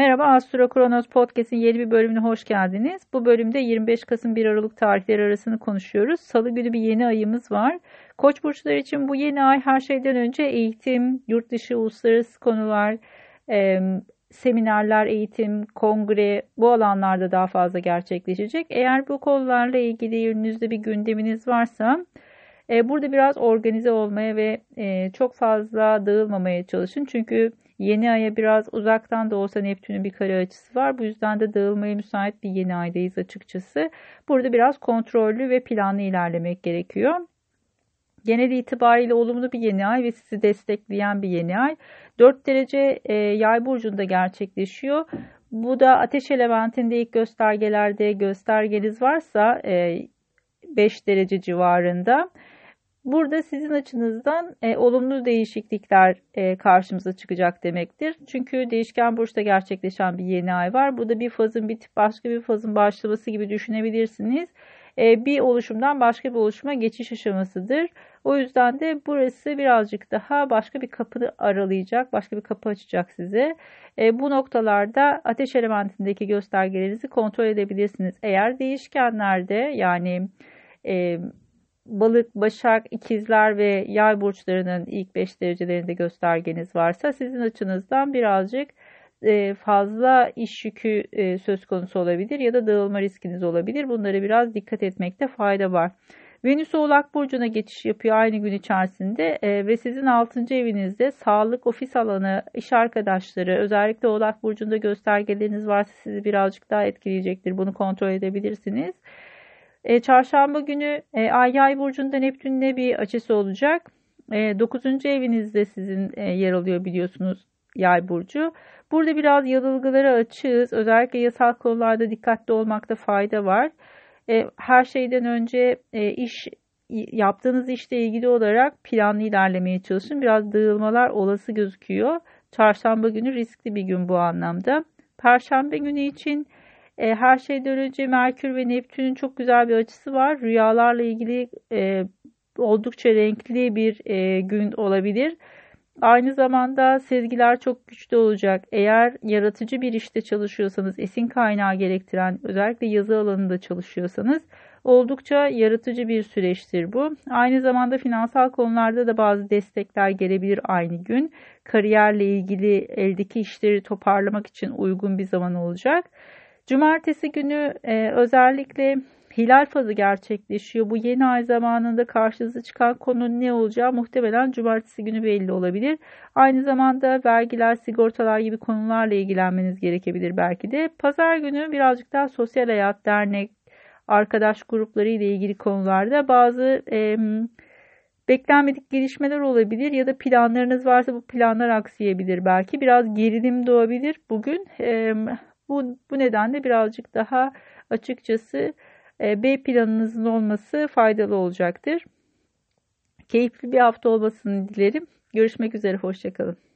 Merhaba Astro Kronos Podcast'in yeni bir bölümüne hoş geldiniz. Bu bölümde 25 Kasım 1 Aralık tarihleri arasını konuşuyoruz. Salı günü bir yeni ayımız var. Koç burçları için bu yeni ay her şeyden önce eğitim, yurt dışı, uluslararası konular, e, seminerler, eğitim, kongre bu alanlarda daha fazla gerçekleşecek. Eğer bu konularla ilgili önünüzde bir gündeminiz varsa burada biraz organize olmaya ve e, çok fazla dağılmamaya çalışın. Çünkü yeni aya biraz uzaktan da olsa Neptün'ün bir kare açısı var. Bu yüzden de dağılmaya müsait bir yeni aydayız açıkçası. Burada biraz kontrollü ve planlı ilerlemek gerekiyor. Genel itibariyle olumlu bir yeni ay ve sizi destekleyen bir yeni ay. 4 derece e, yay burcunda gerçekleşiyor. Bu da ateş elementinde ilk göstergelerde göstergeniz varsa e, 5 derece civarında. Burada sizin açınızdan e, olumlu değişiklikler e, karşımıza çıkacak demektir. Çünkü değişken burçta gerçekleşen bir yeni ay var. Bu da bir fazın bitip başka bir fazın başlaması gibi düşünebilirsiniz. E, bir oluşumdan başka bir oluşuma geçiş aşamasıdır. O yüzden de burası birazcık daha başka bir kapı aralayacak, başka bir kapı açacak size. E, bu noktalarda ateş elementindeki göstergelerinizi kontrol edebilirsiniz. Eğer değişkenlerde yani e, balık, başak, ikizler ve yay burçlarının ilk 5 derecelerinde göstergeniz varsa sizin açınızdan birazcık e, fazla iş yükü e, söz konusu olabilir ya da dağılma riskiniz olabilir. Bunlara biraz dikkat etmekte fayda var. Venüs Oğlak Burcu'na geçiş yapıyor aynı gün içerisinde e, ve sizin 6. evinizde sağlık, ofis alanı, iş arkadaşları, özellikle Oğlak Burcu'nda göstergeleriniz varsa sizi birazcık daha etkileyecektir. Bunu kontrol edebilirsiniz. E, çarşamba günü e, Ay Yay burcunda Neptün'le bir açısı olacak. E, 9. evinizde sizin e, yer alıyor biliyorsunuz Yay burcu. Burada biraz yanılgılara açığız. Özellikle yasal konularda dikkatli olmakta fayda var. E, her şeyden önce e, iş yaptığınız işle ilgili olarak planlı ilerlemeye çalışın. Biraz dağılmalar olası gözüküyor. Çarşamba günü riskli bir gün bu anlamda. Perşembe günü için e, her şeyden önce Merkür ve Neptün'ün çok güzel bir açısı var. Rüyalarla ilgili e, oldukça renkli bir e, gün olabilir. Aynı zamanda sezgiler çok güçlü olacak. Eğer yaratıcı bir işte çalışıyorsanız, esin kaynağı gerektiren, özellikle yazı alanında çalışıyorsanız oldukça yaratıcı bir süreçtir bu. Aynı zamanda finansal konularda da bazı destekler gelebilir aynı gün. Kariyerle ilgili eldeki işleri toparlamak için uygun bir zaman olacak. Cumartesi günü e, özellikle hilal fazı gerçekleşiyor. Bu yeni ay zamanında karşınıza çıkan konu ne olacağı muhtemelen cumartesi günü belli olabilir. Aynı zamanda vergiler, sigortalar gibi konularla ilgilenmeniz gerekebilir belki de. Pazar günü birazcık daha sosyal hayat, dernek, arkadaş grupları ile ilgili konularda bazı e, beklenmedik gelişmeler olabilir ya da planlarınız varsa bu planlar aksayabilir belki. Biraz gerilim doğabilir bugün. E, bu, bu nedenle birazcık daha açıkçası e, B planınızın olması faydalı olacaktır. Keyifli bir hafta olmasını dilerim. Görüşmek üzere, hoşçakalın.